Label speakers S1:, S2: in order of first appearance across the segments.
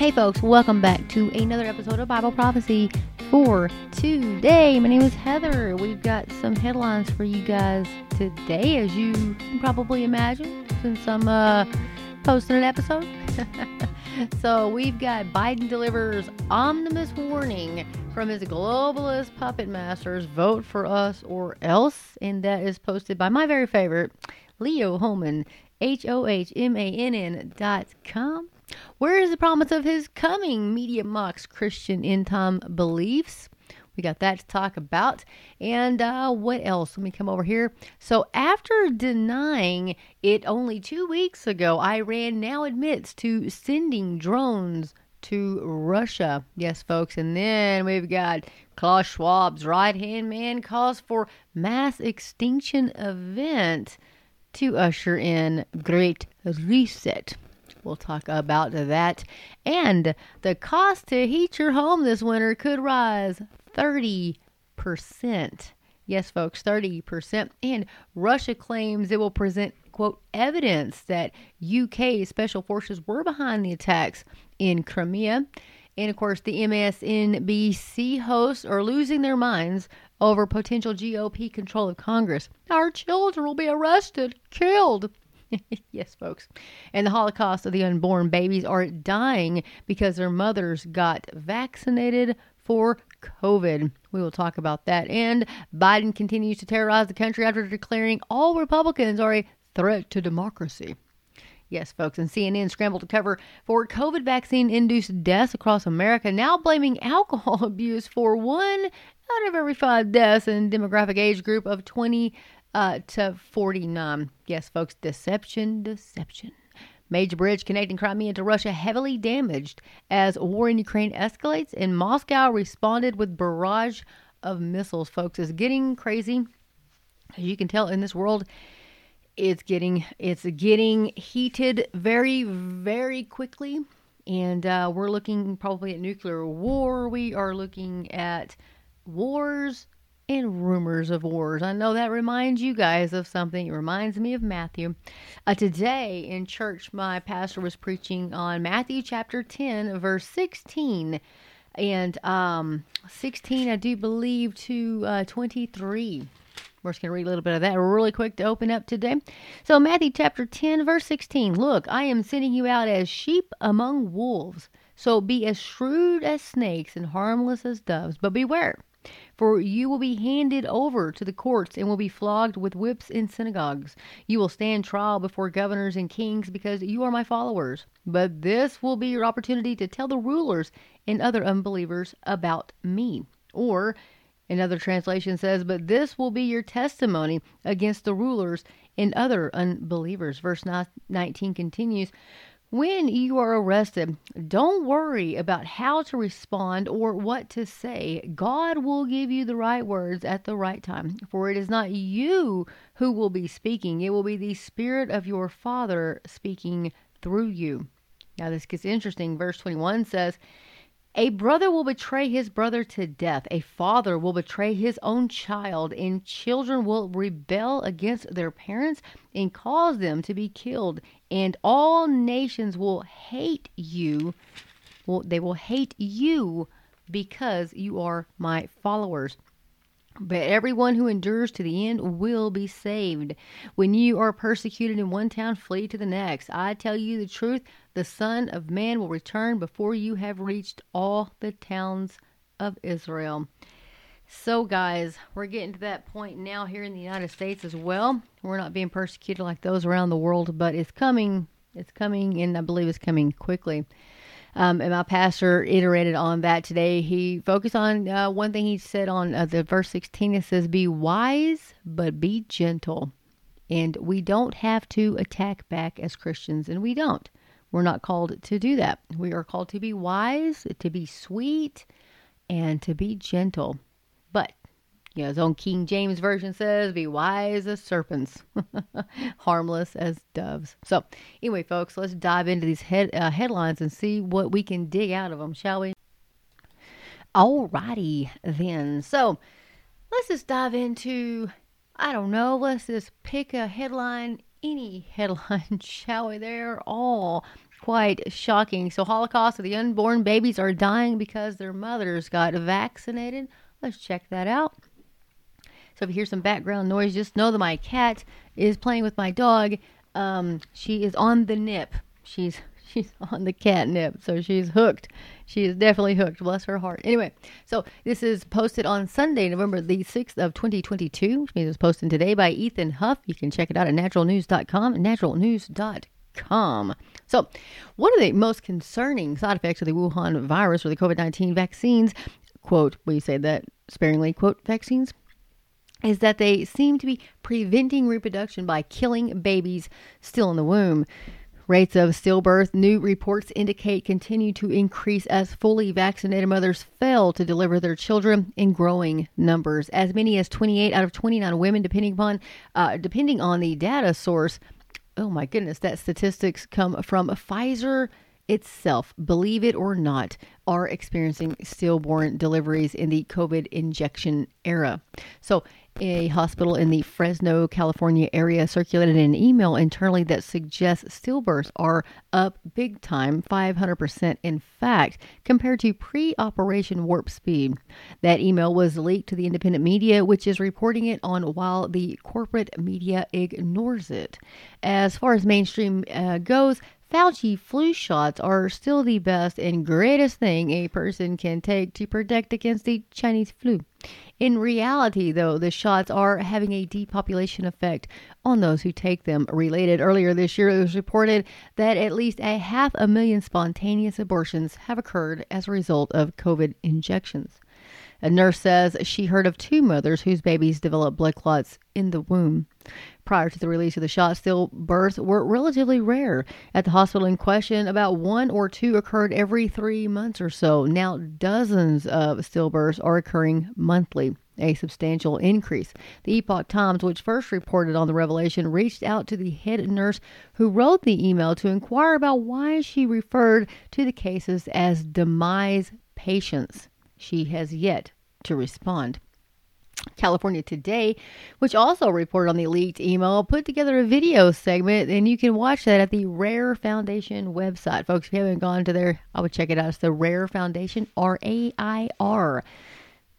S1: Hey, folks, welcome back to another episode of Bible Prophecy for today. My name is Heather. We've got some headlines for you guys today, as you can probably imagine, since I'm uh, posting an episode. so, we've got Biden delivers omnibus warning from his globalist puppet masters vote for us or else. And that is posted by my very favorite, Leo Hohmann, H O H M A N N dot com. Where is the promise of his coming? Media mocks Christian end time beliefs. We got that to talk about. And uh, what else? Let me come over here. So, after denying it only two weeks ago, Iran now admits to sending drones to Russia. Yes, folks. And then we've got Klaus Schwab's right hand man calls for mass extinction event to usher in Great Reset. We'll talk about that. And the cost to heat your home this winter could rise 30%. Yes, folks, 30%. And Russia claims it will present, quote, evidence that UK special forces were behind the attacks in Crimea. And of course, the MSNBC hosts are losing their minds over potential GOP control of Congress. Our children will be arrested, killed. yes, folks. And the Holocaust of the unborn babies are dying because their mothers got vaccinated for COVID. We will talk about that. And Biden continues to terrorize the country after declaring all Republicans are a threat to democracy. Yes, folks, and CNN scrambled to cover for COVID vaccine induced deaths across America, now blaming alcohol abuse for one out of every five deaths in demographic age group of 20 uh, to 49. Yes, folks, deception, deception. Major bridge connecting Crimea to Russia heavily damaged as war in Ukraine escalates, and Moscow responded with barrage of missiles. Folks, is getting crazy. As you can tell in this world, it's getting it's getting heated very very quickly, and uh, we're looking probably at nuclear war. We are looking at wars and rumors of wars. I know that reminds you guys of something. It reminds me of Matthew. Uh, today in church, my pastor was preaching on Matthew chapter 10, verse 16. And um, 16, I do believe, to uh, 23. We're just going to read a little bit of that really quick to open up today. So, Matthew chapter 10, verse 16 Look, I am sending you out as sheep among wolves. So be as shrewd as snakes and harmless as doves. But beware for you will be handed over to the courts and will be flogged with whips in synagogues. You will stand trial before governors and kings because you are my followers. But this will be your opportunity to tell the rulers and other unbelievers about me. Or, another translation says, But this will be your testimony against the rulers and other unbelievers. Verse 19 continues. When you are arrested, don't worry about how to respond or what to say. God will give you the right words at the right time, for it is not you who will be speaking, it will be the Spirit of your Father speaking through you. Now, this gets interesting. Verse 21 says, a brother will betray his brother to death. A father will betray his own child, and children will rebel against their parents and cause them to be killed. And all nations will hate you. Well, they will hate you because you are my followers. But everyone who endures to the end will be saved. When you are persecuted in one town, flee to the next. I tell you the truth, the Son of Man will return before you have reached all the towns of Israel. So, guys, we're getting to that point now here in the United States as well. We're not being persecuted like those around the world, but it's coming. It's coming, and I believe it's coming quickly. Um, and my pastor iterated on that today. He focused on uh, one thing he said on uh, the verse 16. It says, Be wise, but be gentle. And we don't have to attack back as Christians, and we don't. We're not called to do that. We are called to be wise, to be sweet, and to be gentle. But know, his own King James Version says, be wise as serpents, harmless as doves. So, anyway, folks, let's dive into these head, uh, headlines and see what we can dig out of them, shall we? Alrighty, then. So, let's just dive into, I don't know, let's just pick a headline, any headline, shall we? They're all quite shocking. So, Holocaust of the unborn babies are dying because their mothers got vaccinated. Let's check that out. So, if you hear some background noise, just know that my cat is playing with my dog. Um, she is on the nip. She's she's on the catnip, so she's hooked. She is definitely hooked. Bless her heart. Anyway, so this is posted on Sunday, November the 6th of 2022, which means it's posted today by Ethan Huff. You can check it out at naturalnews.com, naturalnews.com. So, one of the most concerning side effects of the Wuhan virus or the COVID 19 vaccines, quote, we say that sparingly, quote, vaccines, is that they seem to be preventing reproduction by killing babies still in the womb. Rates of stillbirth, new reports indicate, continue to increase as fully vaccinated mothers fail to deliver their children in growing numbers. As many as 28 out of 29 women, depending upon uh, depending on the data source. Oh my goodness, that statistics come from Pfizer itself, believe it or not, are experiencing stillborn deliveries in the COVID injection era. So, a hospital in the Fresno, California area circulated an email internally that suggests stillbirths are up big time, 500% in fact, compared to pre operation warp speed. That email was leaked to the independent media, which is reporting it on while the corporate media ignores it. As far as mainstream uh, goes, Fauci flu shots are still the best and greatest thing a person can take to protect against the Chinese flu. In reality, though, the shots are having a depopulation effect on those who take them. Related earlier this year, it was reported that at least a half a million spontaneous abortions have occurred as a result of COVID injections. A nurse says she heard of two mothers whose babies developed blood clots in the womb. Prior to the release of the shot, stillbirths were relatively rare. At the hospital in question, about one or two occurred every three months or so. Now, dozens of stillbirths are occurring monthly a substantial increase. The Epoch Times, which first reported on the revelation, reached out to the head nurse who wrote the email to inquire about why she referred to the cases as demise patients. She has yet to respond. California Today, which also reported on the leaked email, put together a video segment, and you can watch that at the RAIR Foundation website. Folks, if you haven't gone to there, I would check it out. It's the RAIR Foundation, R A I R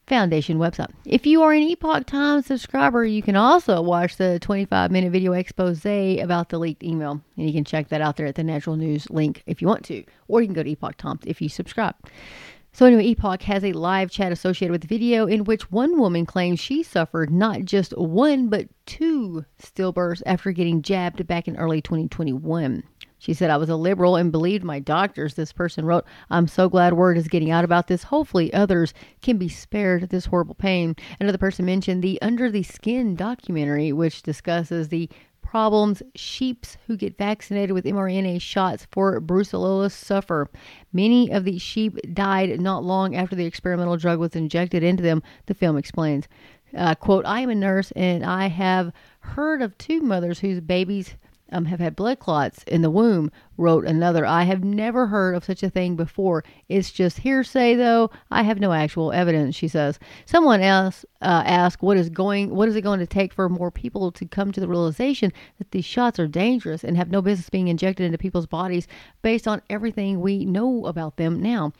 S1: Foundation website. If you are an Epoch Times subscriber, you can also watch the 25 minute video expose about the leaked email, and you can check that out there at the Natural News link if you want to, or you can go to Epoch Times if you subscribe. So, anyway, Epoch has a live chat associated with the video in which one woman claims she suffered not just one, but two stillbirths after getting jabbed back in early 2021. She said, I was a liberal and believed my doctors. This person wrote, I'm so glad word is getting out about this. Hopefully, others can be spared this horrible pain. Another person mentioned the Under the Skin documentary, which discusses the problems sheeps who get vaccinated with mRNA shots for brucellosis suffer. Many of these sheep died not long after the experimental drug was injected into them, the film explains. Uh, quote, I am a nurse and I have heard of two mothers whose babies um, have had blood clots in the womb, wrote another. I have never heard of such a thing before. It's just hearsay, though. I have no actual evidence, she says. Someone else uh, asked, "What is going? What is it going to take for more people to come to the realization that these shots are dangerous and have no business being injected into people's bodies based on everything we know about them now?"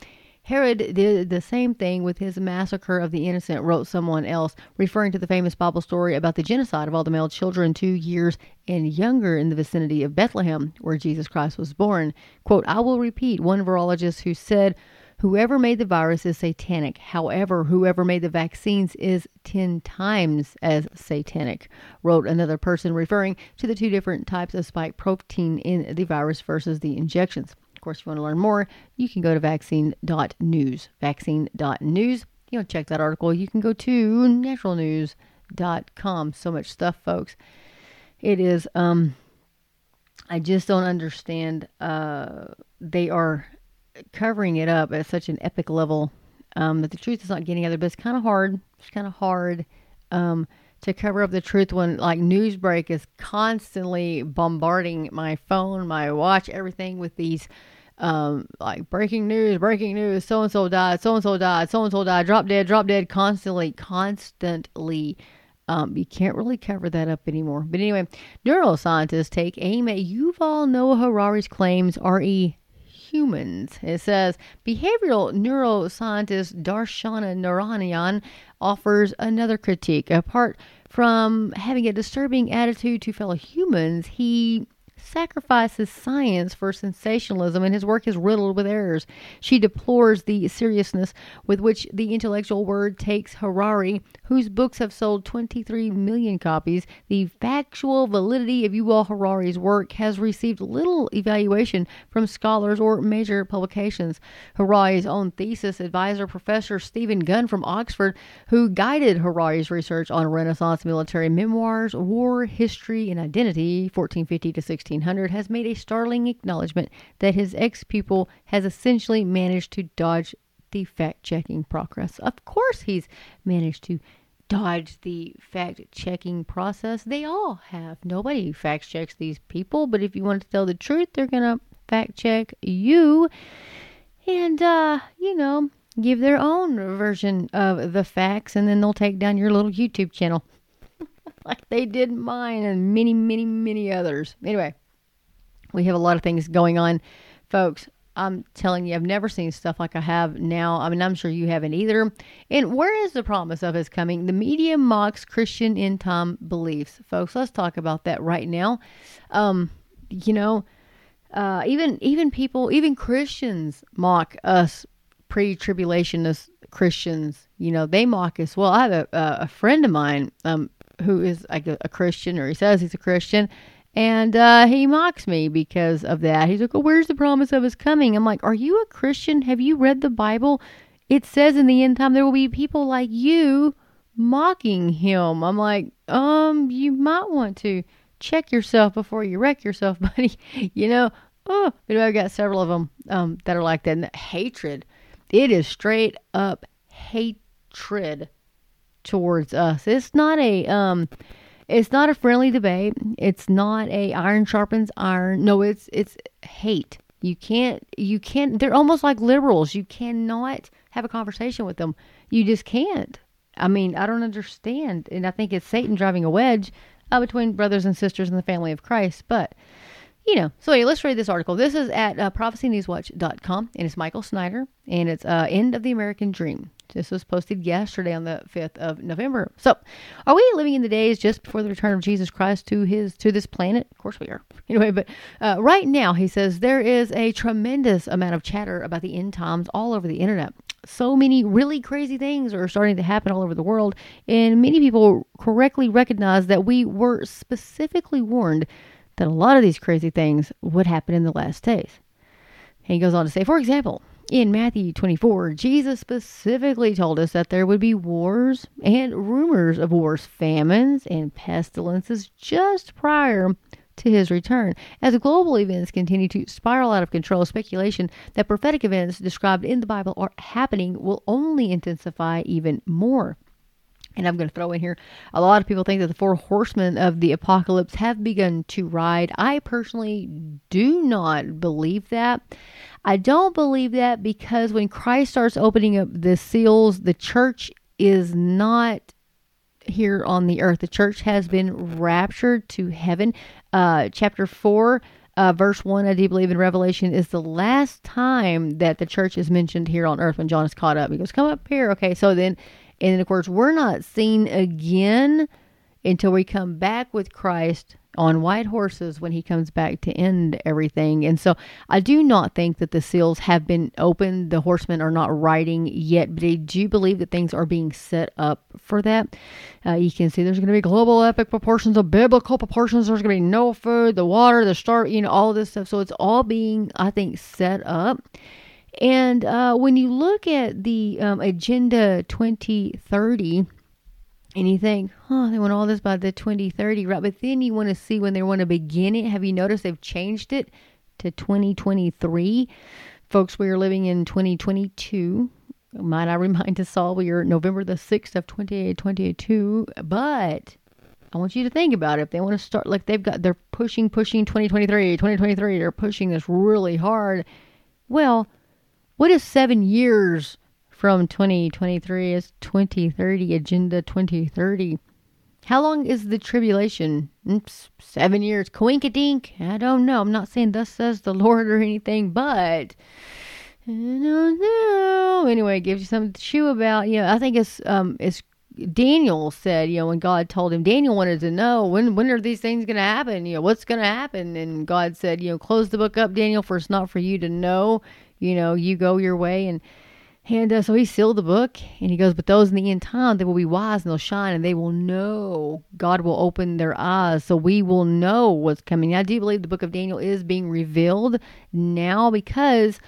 S1: Herod did the same thing with his massacre of the innocent, wrote someone else, referring to the famous Bible story about the genocide of all the male children two years and younger in the vicinity of Bethlehem, where Jesus Christ was born. Quote, I will repeat one virologist who said, Whoever made the virus is satanic. However, whoever made the vaccines is 10 times as satanic, wrote another person, referring to the two different types of spike protein in the virus versus the injections course, if you want to learn more, you can go to vaccine.news. Vaccine.news. You know, check that article. You can go to naturalnews.com. So much stuff, folks. It is, um, I just don't understand. Uh, they are covering it up at such an epic level um, that the truth is not getting out there, but it's kind of hard. It's kind of hard. Um, to cover up the truth when like Newsbreak is constantly bombarding my phone, my watch, everything with these um, like breaking news, breaking news, so and so died, so and so died, so and so died, drop dead, drop dead, constantly, constantly Um, you can't really cover that up anymore. But anyway, neuroscientists take aim at Yuval Noah Harari's claims, are re humans. It says behavioral neuroscientist Darshana Narayanan offers another critique. Apart from having a disturbing attitude to fellow humans, he sacrifices science for sensationalism, and his work is riddled with errors. She deplores the seriousness with which the intellectual word takes Harari, whose books have sold 23 million copies. The factual validity of Yuval Harari's work has received little evaluation from scholars or major publications. Harari's own thesis advisor, Professor Stephen Gunn from Oxford, who guided Harari's research on Renaissance military memoirs, war, history, and identity, 1450 to 16 1800 has made a startling acknowledgement that his ex pupil has essentially managed to dodge the fact checking process. Of course, he's managed to dodge the fact checking process. They all have. Nobody fact checks these people, but if you want to tell the truth, they're going to fact check you and, uh, you know, give their own version of the facts, and then they'll take down your little YouTube channel. like they did mine and many, many, many others. Anyway, we have a lot of things going on, folks. I'm telling you, I've never seen stuff like I have now. I mean, I'm sure you haven't either. And where is the promise of his coming? The media mocks Christian end time beliefs, folks. Let's talk about that right now. Um, you know, uh, even even people, even Christians mock us pre-tribulationist Christians. You know, they mock us. Well, I have a, a friend of mine um, who is like a, a Christian, or he says he's a Christian, and uh, he mocks me because of that. He's like, oh, where's the promise of his coming? I'm like, are you a Christian? Have you read the Bible? It says in the end time there will be people like you mocking him. I'm like, um, you might want to check yourself before you wreck yourself, buddy. you know, oh, but I've got several of them um, that are like that. And hatred, it is straight up hatred towards us. It's not a um it's not a friendly debate. It's not a iron sharpens iron. No, it's it's hate. You can't you can't they're almost like liberals. You cannot have a conversation with them. You just can't. I mean, I don't understand. And I think it's Satan driving a wedge uh, between brothers and sisters in the family of Christ. But, you know, so anyway, let's read this article. This is at uh, prophecynewswatch.com, and it's Michael Snyder, and it's uh, End of the American Dream. This was posted yesterday on the 5th of November. So, are we living in the days just before the return of Jesus Christ to his to this planet? Of course we are. Anyway, but uh, right now he says there is a tremendous amount of chatter about the end times all over the internet. So many really crazy things are starting to happen all over the world, and many people correctly recognize that we were specifically warned that a lot of these crazy things would happen in the last days. And he goes on to say, for example, in Matthew 24, Jesus specifically told us that there would be wars and rumors of wars, famines, and pestilences just prior to his return. As global events continue to spiral out of control, speculation that prophetic events described in the Bible are happening will only intensify even more. And I'm going to throw in here a lot of people think that the four horsemen of the apocalypse have begun to ride. I personally do not believe that. I don't believe that because when Christ starts opening up the seals, the church is not here on the earth. The church has been raptured to heaven. Uh, chapter 4, uh, verse 1, I do believe in Revelation, is the last time that the church is mentioned here on earth when John is caught up. He goes, Come up here. Okay, so then, and then of course, we're not seen again until we come back with Christ on white horses when he comes back to end everything. And so I do not think that the seals have been opened. The horsemen are not riding yet, but I do believe that things are being set up for that. Uh, you can see there's going to be global epic proportions of biblical proportions. There's going to be no food, the water, the star, you know, all this stuff. So it's all being, I think, set up. And uh, when you look at the um, Agenda 2030, and you think, oh, they want all this by the 2030, right? But then you want to see when they want to begin it. Have you noticed they've changed it to 2023? Folks, we are living in 2022. Might I remind us all, we are November the 6th of 2022. But I want you to think about it. If they want to start, like they've got, they're pushing, pushing 2023, 2023, they're pushing this really hard. Well, what is seven years from 2023 is 2030 agenda 2030 How long is the tribulation? Mm, seven years. Coinkadink. I don't know. I'm not saying thus says the Lord or anything, but I don't know. Anyway, it gives you something to chew about. You know, I think it's um it's Daniel said, you know, when God told him, Daniel wanted to know when when are these things going to happen? You know, what's going to happen? And God said, you know, close the book up, Daniel, for it's not for you to know. You know, you go your way and and uh, so he sealed the book, and he goes, But those in the end time, they will be wise and they'll shine, and they will know. God will open their eyes, so we will know what's coming. I do believe the book of Daniel is being revealed now because,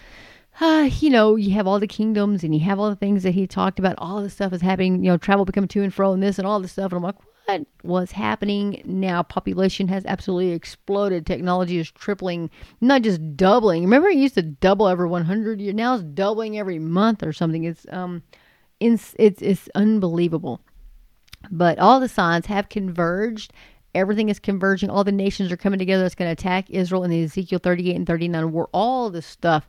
S1: uh, you know, you have all the kingdoms and you have all the things that he talked about. All this stuff is happening, you know, travel becoming to and fro, and this and all this stuff. And I'm like, what was happening now? Population has absolutely exploded. Technology is tripling, not just doubling. Remember, it used to double every 100 years. Now it's doubling every month or something. It's um, it's it's, it's unbelievable. But all the signs have converged. Everything is converging. All the nations are coming together. That's going to attack Israel in the Ezekiel 38 and 39, where all this stuff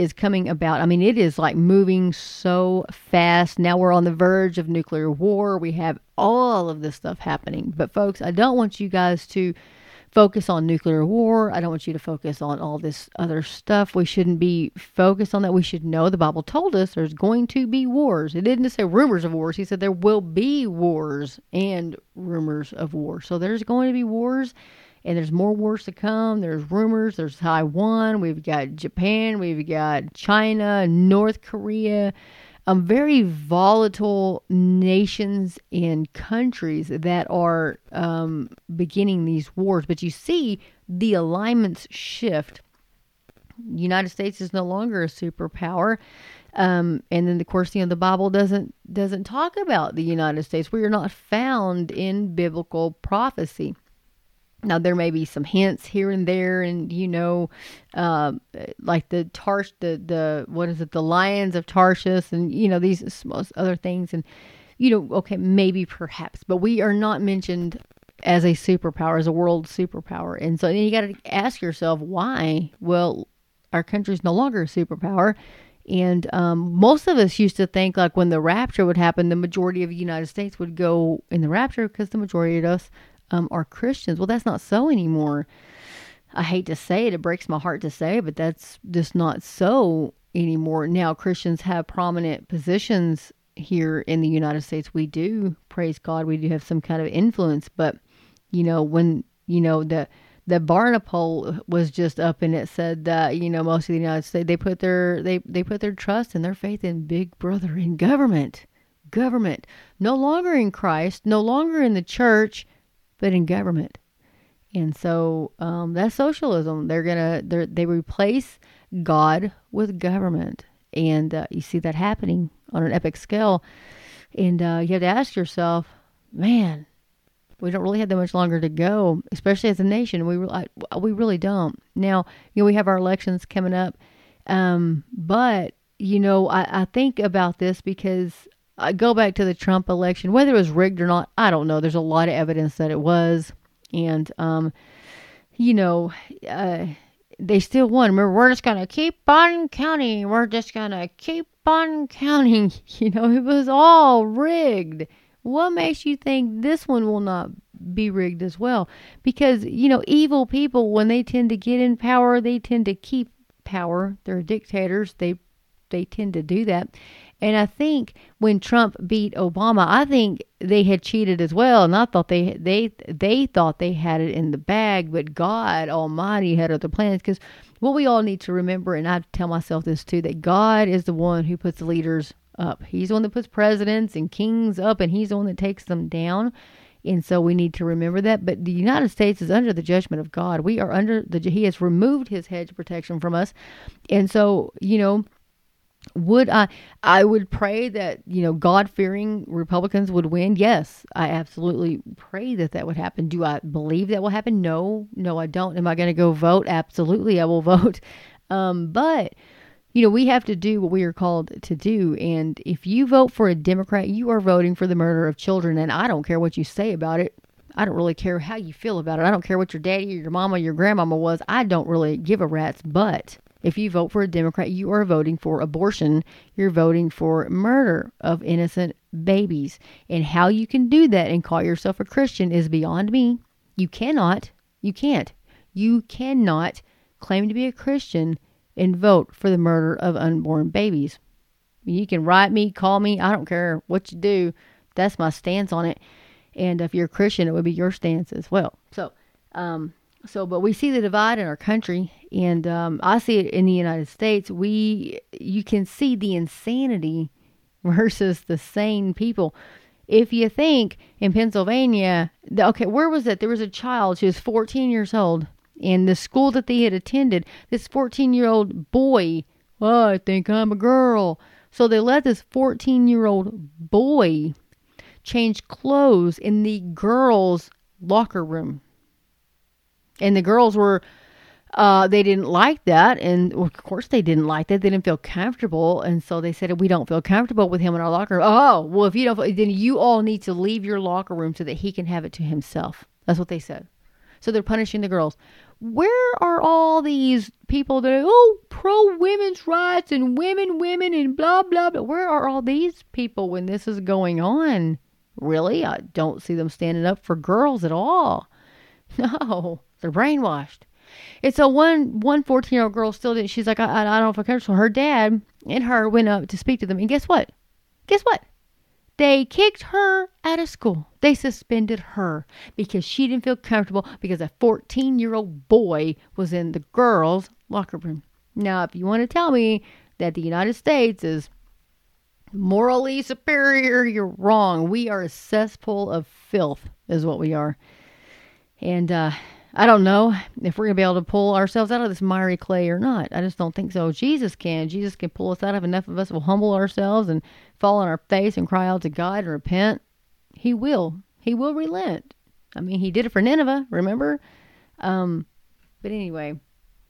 S1: is coming about. I mean, it is like moving so fast. Now we're on the verge of nuclear war. We have all of this stuff happening. But, folks, I don't want you guys to focus on nuclear war. I don't want you to focus on all this other stuff. We shouldn't be focused on that. We should know the Bible told us there's going to be wars. It didn't say rumors of wars, He said there will be wars and rumors of war. So there's going to be wars and there's more wars to come. There's rumors. There's Taiwan. We've got Japan. We've got China, North Korea. Um, very volatile nations and countries that are um, beginning these wars. But you see the alignments shift. United States is no longer a superpower. Um, and then of course, you know, the Bible doesn't doesn't talk about the United States. We are not found in biblical prophecy. Now there may be some hints here and there, and you know, uh, like the Tarsh, the the what is it, the Lions of Tarshish, and you know these other things, and you know, okay, maybe perhaps, but we are not mentioned as a superpower, as a world superpower, and so then you got to ask yourself why. Well, our country's no longer a superpower. And um, most of us used to think like when the rapture would happen, the majority of the United States would go in the rapture because the majority of us um, are Christians. Well, that's not so anymore. I hate to say it, it breaks my heart to say, but that's just not so anymore. Now, Christians have prominent positions here in the United States. We do, praise God, we do have some kind of influence, but you know, when you know the the Barna poll was just up and it said that you know most of the United States they put their they they put their trust and their faith in Big Brother in government, government, no longer in Christ, no longer in the church, but in government. And so um, that's socialism. They're gonna they they replace God with government, and uh, you see that happening on an epic scale. And uh, you have to ask yourself, man, we don't really have that much longer to go, especially as a nation. We I, we really don't. Now, you know, we have our elections coming up, um, but you know, I, I think about this because Go back to the Trump election, whether it was rigged or not, I don't know. There's a lot of evidence that it was, and um, you know, uh, they still won. Remember, we're just gonna keep on counting. We're just gonna keep on counting. You know, it was all rigged. What makes you think this one will not be rigged as well? Because you know, evil people when they tend to get in power, they tend to keep power. They're dictators. They they tend to do that. And I think when Trump beat Obama, I think they had cheated as well. And I thought they they they thought they had it in the bag, but God Almighty had other plans. Because what we all need to remember, and I tell myself this too, that God is the one who puts leaders up. He's the one that puts presidents and kings up, and He's the one that takes them down. And so we need to remember that. But the United States is under the judgment of God. We are under the. He has removed His hedge protection from us, and so you know would I I would pray that, you know, God-fearing Republicans would win. Yes, I absolutely pray that that would happen. Do I believe that will happen? No. No, I don't. Am I going to go vote? Absolutely, I will vote. Um, but you know, we have to do what we are called to do. And if you vote for a Democrat, you are voting for the murder of children. And I don't care what you say about it. I don't really care how you feel about it. I don't care what your daddy or your mama or your grandmama was. I don't really give a rat's butt If you vote for a Democrat, you are voting for abortion. You're voting for murder of innocent babies. And how you can do that and call yourself a Christian is beyond me. You cannot, you can't, you cannot claim to be a Christian and vote for the murder of unborn babies. You can write me, call me, I don't care what you do. That's my stance on it. And if you're a Christian, it would be your stance as well. So, um, so, but we see the divide in our country, and um, I see it in the United States. We, you can see the insanity versus the sane people. If you think in Pennsylvania, okay, where was it? There was a child. She was 14 years old, and the school that they had attended, this 14 year old boy, oh, I think I'm a girl. So they let this 14 year old boy change clothes in the girls' locker room and the girls were uh, they didn't like that, and of course they didn't like that. They didn't feel comfortable, and so they said, "We don't feel comfortable with him in our locker room." Oh, well, if you don't, then you all need to leave your locker room so that he can have it to himself. That's what they said. So they're punishing the girls. Where are all these people that are, oh pro women's rights and women, women, and blah blah blah? Where are all these people when this is going on? Really, I don't see them standing up for girls at all. No. They're brainwashed. And so one one 14 year old girl still didn't. She's like, I, I, I don't feel comfortable. Her dad and her went up to speak to them, and guess what? Guess what? They kicked her out of school. They suspended her because she didn't feel comfortable because a 14 year old boy was in the girls' locker room. Now, if you want to tell me that the United States is morally superior, you're wrong. We are a cesspool of filth, is what we are. And uh, I don't know if we're going to be able to pull ourselves out of this miry clay or not. I just don't think so. Jesus can. Jesus can pull us out of enough of us will humble ourselves and fall on our face and cry out to God and repent. He will. He will relent. I mean, he did it for Nineveh, remember? Um, but anyway,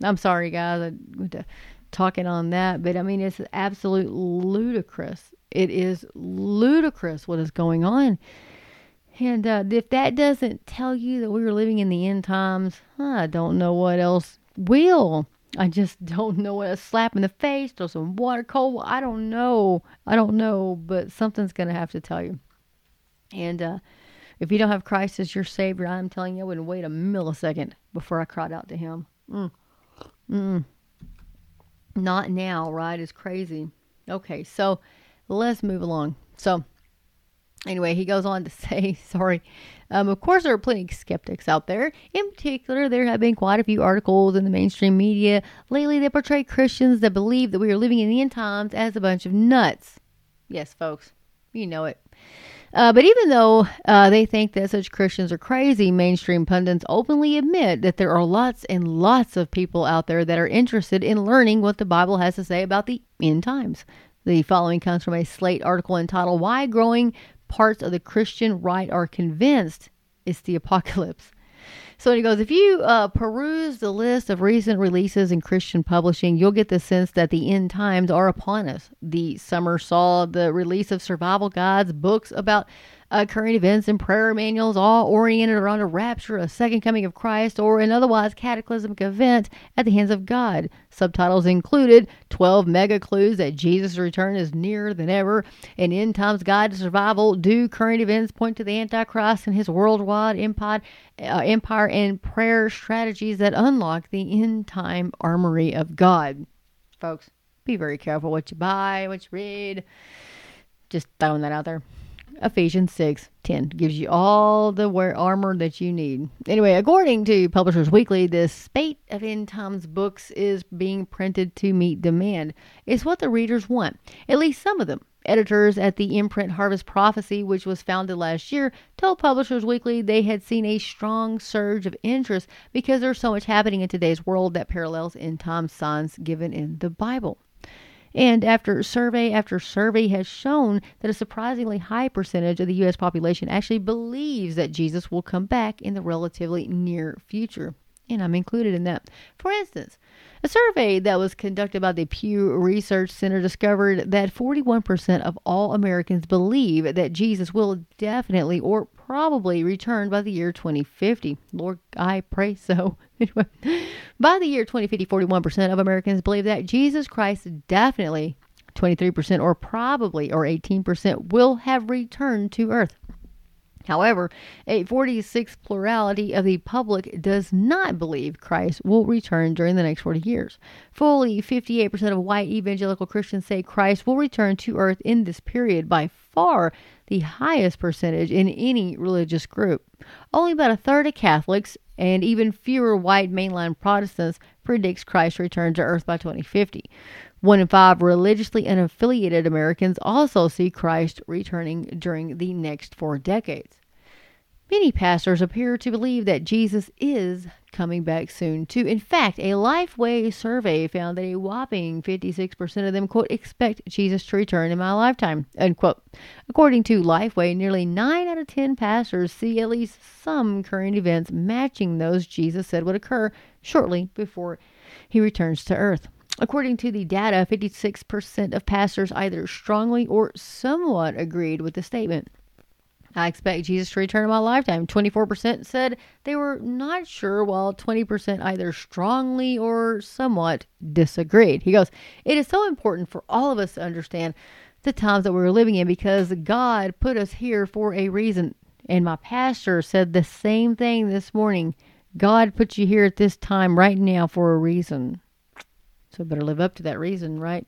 S1: I'm sorry, guys. I went to talking on that, but I mean, it's absolute ludicrous. It is ludicrous what is going on. And uh, if that doesn't tell you that we are living in the end times, I don't know what else will. I just don't know what a slap in the face or some water cold. I don't know. I don't know, but something's going to have to tell you. And uh, if you don't have Christ as your Savior, I'm telling you, I wouldn't wait a millisecond before I cried out to Him. Mm. Mm. Not now, right? It's crazy. Okay, so let's move along. So Anyway, he goes on to say, sorry, um, of course, there are plenty of skeptics out there. In particular, there have been quite a few articles in the mainstream media lately that portray Christians that believe that we are living in the end times as a bunch of nuts. Yes, folks, you know it. Uh, but even though uh, they think that such Christians are crazy, mainstream pundits openly admit that there are lots and lots of people out there that are interested in learning what the Bible has to say about the end times. The following comes from a Slate article entitled Why Growing parts of the Christian right are convinced it's the apocalypse. So he goes, if you uh, peruse the list of recent releases in Christian publishing, you'll get the sense that the end times are upon us. The summer saw the release of survival guides, books about uh, current events and prayer manuals, all oriented around a rapture, a second coming of Christ, or an otherwise cataclysmic event at the hands of God. Subtitles included 12 mega clues that Jesus' return is nearer than ever, an end times guide to survival, do current events point to the Antichrist and his worldwide empire, uh, empire and prayer strategies that unlock the end time armory of God. Folks, be very careful what you buy, what you read. Just throwing that out there. Ephesians 6 10 gives you all the armor that you need. Anyway, according to Publishers Weekly, the spate of End Times books is being printed to meet demand. It's what the readers want, at least some of them. Editors at the imprint Harvest Prophecy, which was founded last year, told Publishers Weekly they had seen a strong surge of interest because there's so much happening in today's world that parallels end time signs given in the Bible. And after survey after survey has shown that a surprisingly high percentage of the U.S. population actually believes that Jesus will come back in the relatively near future. And I'm included in that. For instance, a survey that was conducted by the Pew Research Center discovered that 41% of all Americans believe that Jesus will definitely or probably return by the year 2050. Lord, I pray so. By the year 2050, 41% of Americans believe that Jesus Christ definitely 23% or probably or 18% will have returned to earth. However, a 46 plurality of the public does not believe Christ will return during the next 40 years. Fully 58% of white evangelical Christians say Christ will return to earth in this period, by far the highest percentage in any religious group. Only about a third of Catholics and even fewer white mainline Protestants predicts Christ's return to earth by 2050. One in five religiously unaffiliated Americans also see Christ returning during the next four decades. Many pastors appear to believe that Jesus is coming back soon, too. In fact, a Lifeway survey found that a whopping 56% of them, quote, expect Jesus to return in my lifetime, unquote. According to Lifeway, nearly 9 out of 10 pastors see at least some current events matching those Jesus said would occur shortly before he returns to earth. According to the data, 56% of pastors either strongly or somewhat agreed with the statement. I expect Jesus to return in my lifetime. 24% said they were not sure, while 20% either strongly or somewhat disagreed. He goes, It is so important for all of us to understand the times that we're living in because God put us here for a reason. And my pastor said the same thing this morning. God put you here at this time right now for a reason. So better live up to that reason, right?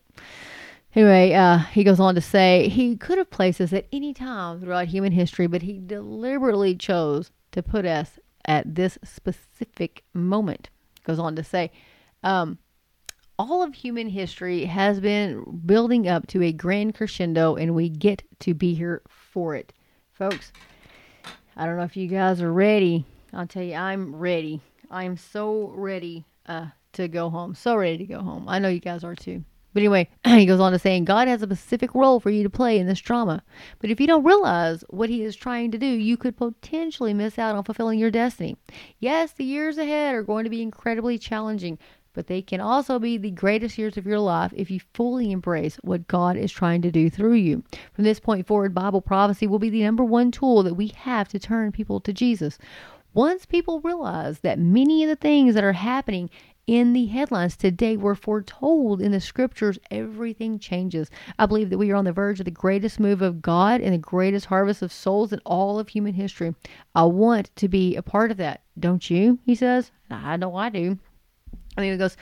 S1: Anyway, uh, he goes on to say he could have placed us at any time throughout human history, but he deliberately chose to put us at this specific moment. Goes on to say, um, all of human history has been building up to a grand crescendo, and we get to be here for it, folks. I don't know if you guys are ready. I'll tell you, I'm ready. I'm so ready uh, to go home. So ready to go home. I know you guys are too. But anyway, he goes on to saying God has a specific role for you to play in this drama. But if you don't realize what he is trying to do, you could potentially miss out on fulfilling your destiny. Yes, the years ahead are going to be incredibly challenging, but they can also be the greatest years of your life if you fully embrace what God is trying to do through you. From this point forward, Bible prophecy will be the number one tool that we have to turn people to Jesus. Once people realize that many of the things that are happening in the headlines today were foretold in the scriptures, everything changes. I believe that we are on the verge of the greatest move of God and the greatest harvest of souls in all of human history. I want to be a part of that. Don't you? He says. I know I do. And then he goes,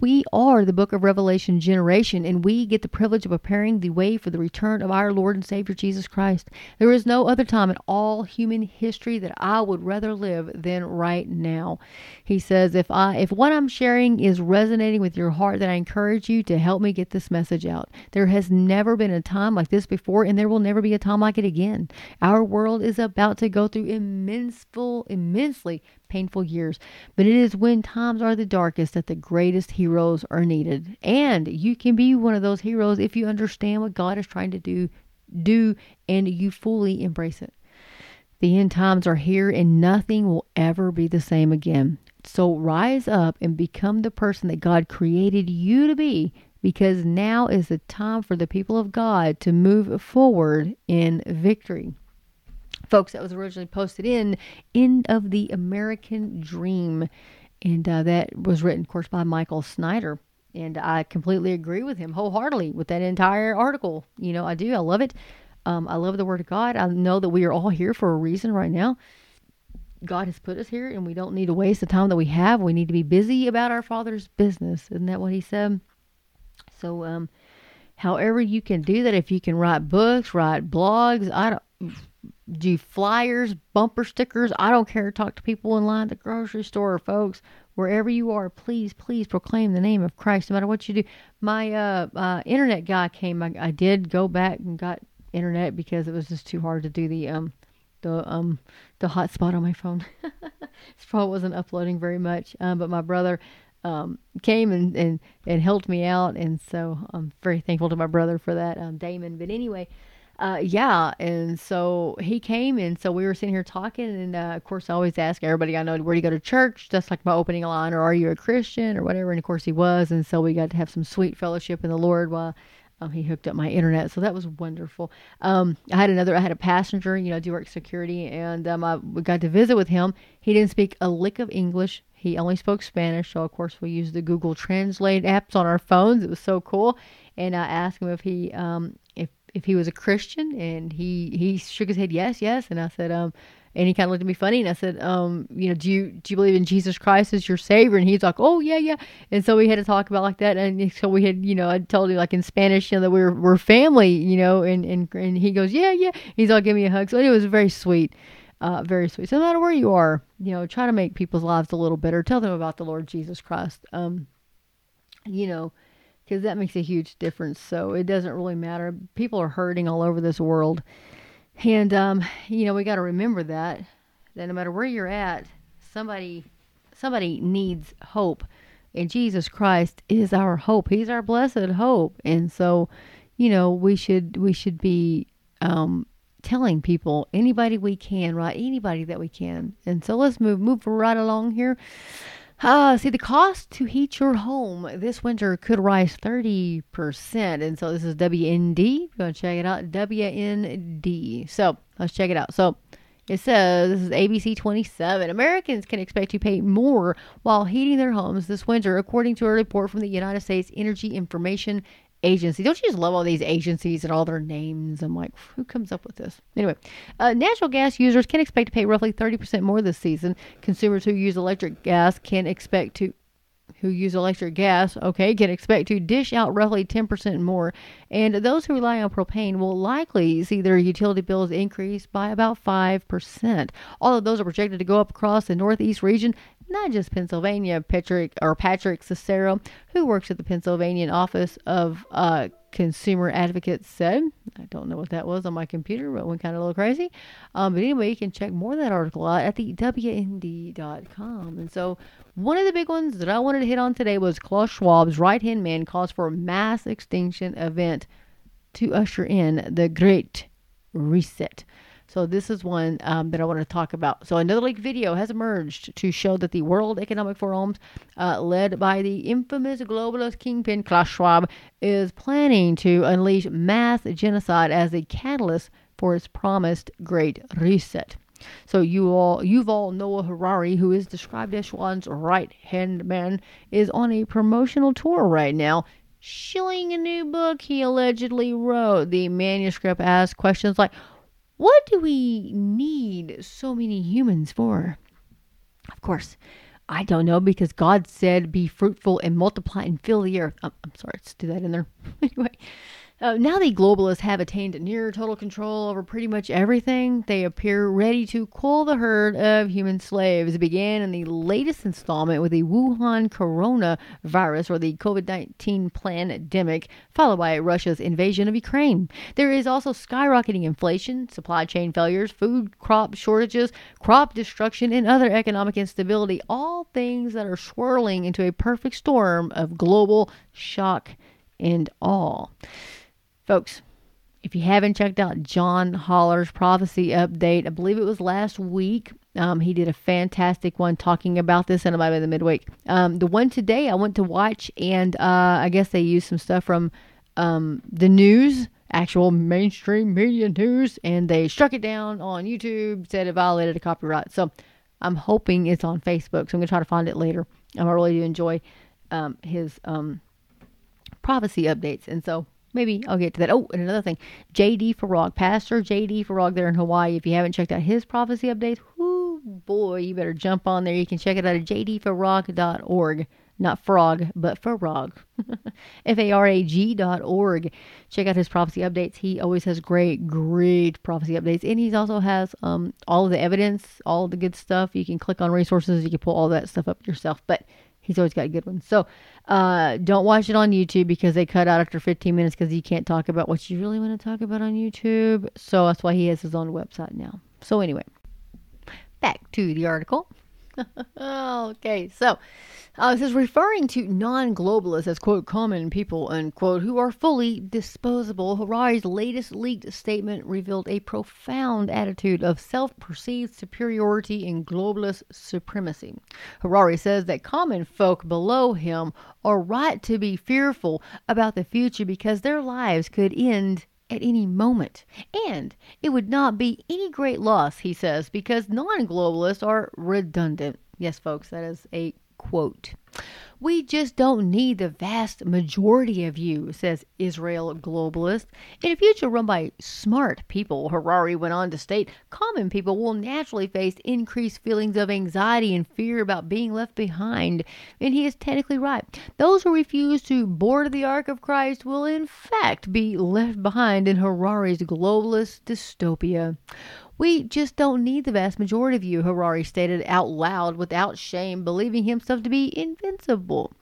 S1: we are the book of Revelation generation, and we get the privilege of preparing the way for the return of our Lord and Savior Jesus Christ. There is no other time in all human history that I would rather live than right now. He says, if I if what I'm sharing is resonating with your heart, then I encourage you to help me get this message out. There has never been a time like this before, and there will never be a time like it again. Our world is about to go through immenseful, immensely painful years, but it is when times are the darkest that the greatest heroes are needed. And you can be one of those heroes if you understand what God is trying to do, do and you fully embrace it. The end times are here and nothing will ever be the same again. So rise up and become the person that God created you to be because now is the time for the people of God to move forward in victory folks, that was originally posted in End of the American Dream. And uh, that was written, of course, by Michael Snyder. And I completely agree with him wholeheartedly with that entire article. You know, I do. I love it. Um, I love the Word of God. I know that we are all here for a reason right now. God has put us here, and we don't need to waste the time that we have. We need to be busy about our Father's business. Isn't that what He said? So, um, however you can do that, if you can write books, write blogs, I don't do flyers, bumper stickers. I don't care. Talk to people in line at the grocery store, folks. Wherever you are, please, please proclaim the name of Christ, no matter what you do. My uh, uh, internet guy came. I, I did go back and got internet because it was just too hard to do the um the um the hotspot on my phone. this phone wasn't uploading very much. Um, but my brother um came and, and and helped me out, and so I'm very thankful to my brother for that, um, Damon. But anyway uh, yeah, and so he came, and so we were sitting here talking, and uh, of course, I always ask everybody I know where do you go to church, just like my opening line, or are you a Christian, or whatever. And of course, he was, and so we got to have some sweet fellowship in the Lord while um, he hooked up my internet, so that was wonderful. Um, I had another, I had a passenger, you know, do work security, and um, I got to visit with him. He didn't speak a lick of English. He only spoke Spanish, so of course we used the Google Translate apps on our phones. It was so cool. And I asked him if he, um, if he was a Christian, and he he shook his head, yes, yes. And I said, um, and he kind of looked at me funny, and I said, um, you know, do you do you believe in Jesus Christ as your Savior? And he's like, oh yeah, yeah. And so we had to talk about like that, and so we had, you know, I told him like in Spanish, you know, that we're we're family, you know, and and and he goes, yeah, yeah. He's all giving me a hug, so it was very sweet. Uh, very sweet. So no matter where you are, you know, try to make people's lives a little better. Tell them about the Lord Jesus Christ. Um, you know, because that makes a huge difference. So it doesn't really matter. People are hurting all over this world, and um, you know, we got to remember that that no matter where you're at, somebody somebody needs hope, and Jesus Christ is our hope. He's our blessed hope, and so you know, we should we should be um, telling people anybody we can, right? Anybody that we can. And so let's move move right along here. Uh, see, the cost to heat your home this winter could rise 30%. And so this is WND. Going to check it out. WND. So let's check it out. So it says this is ABC 27. Americans can expect to pay more while heating their homes this winter, according to a report from the United States Energy Information agency. Don't you just love all these agencies and all their names? I'm like, who comes up with this? Anyway, uh, natural gas users can expect to pay roughly 30% more this season. Consumers who use electric gas can expect to who use electric gas, okay, can expect to dish out roughly 10% more. And those who rely on propane will likely see their utility bills increase by about 5%. All of those are projected to go up across the Northeast region not just Pennsylvania. Patrick or Patrick Cicero, who works at the Pennsylvania office of uh, Consumer Advocates, said, I don't know what that was on my computer, but went kind of a little crazy. Um, but anyway, you can check more of that article out at the WND.com. And so, one of the big ones that I wanted to hit on today was Klaus Schwab's right hand man calls for a mass extinction event to usher in the Great Reset. So this is one um, that I want to talk about. So another leaked video has emerged to show that the World Economic Forum, uh, led by the infamous globalist kingpin Klaus Schwab, is planning to unleash mass genocide as a catalyst for its promised Great Reset. So you all, Yuval Noah Harari, who is described as Schwab's right-hand man, is on a promotional tour right now shilling a new book he allegedly wrote. The manuscript asks questions like, what do we need so many humans for? Of course, I don't know because God said, Be fruitful and multiply and fill the earth. I'm, I'm sorry, let's do that in there. anyway, uh, now the globalists have attained near total control over pretty much everything. They appear ready to cull the herd of human slaves. It began in the latest installment with the Wuhan coronavirus or the COVID 19 pandemic, followed by Russia's invasion of Ukraine. There is also skyrocketing inflation, supply chain failures, food crop shortages, crop destruction, and other economic instability, all things that are swirling into a perfect storm of global shock and awe. Folks, if you haven't checked out John Holler's prophecy update, I believe it was last week. Um, he did a fantastic one talking about this, and it might be the midweek. Um, the one today I went to watch, and uh, I guess they used some stuff from um, the news, actual mainstream media news, and they struck it down on YouTube, said it violated a copyright. So I'm hoping it's on Facebook, so I'm going to try to find it later. I really do enjoy um, his um, prophecy updates, and so maybe I'll get to that. Oh, and another thing, J.D. Farag, Pastor J.D. Farag there in Hawaii. If you haven't checked out his prophecy updates, whoo, boy, you better jump on there. You can check it out at jdfarag.org. Not frog, but Farag. F A R A G dot org. Check out his prophecy updates. He always has great, great prophecy updates. And he also has um, all of the evidence, all the good stuff. You can click on resources. You can pull all that stuff up yourself. But He's always got good ones. So uh, don't watch it on YouTube because they cut out after 15 minutes because you can't talk about what you really want to talk about on YouTube. So that's why he has his own website now. So anyway, back to the article. okay, so uh, this is referring to non globalists as, quote, common people, unquote, who are fully disposable. Harari's latest leaked statement revealed a profound attitude of self perceived superiority and globalist supremacy. Harari says that common folk below him are right to be fearful about the future because their lives could end at any moment. And it would not be any great loss, he says, because non globalists are redundant. Yes, folks, that is a quote. We just don't need the vast majority of you, says Israel globalist. In a future run by smart people, Harari went on to state, common people will naturally face increased feelings of anxiety and fear about being left behind. And he is technically right. Those who refuse to board the Ark of Christ will in fact be left behind in Harari's globalist dystopia. We just don't need the vast majority of you, Harari stated out loud without shame, believing himself to be invincible.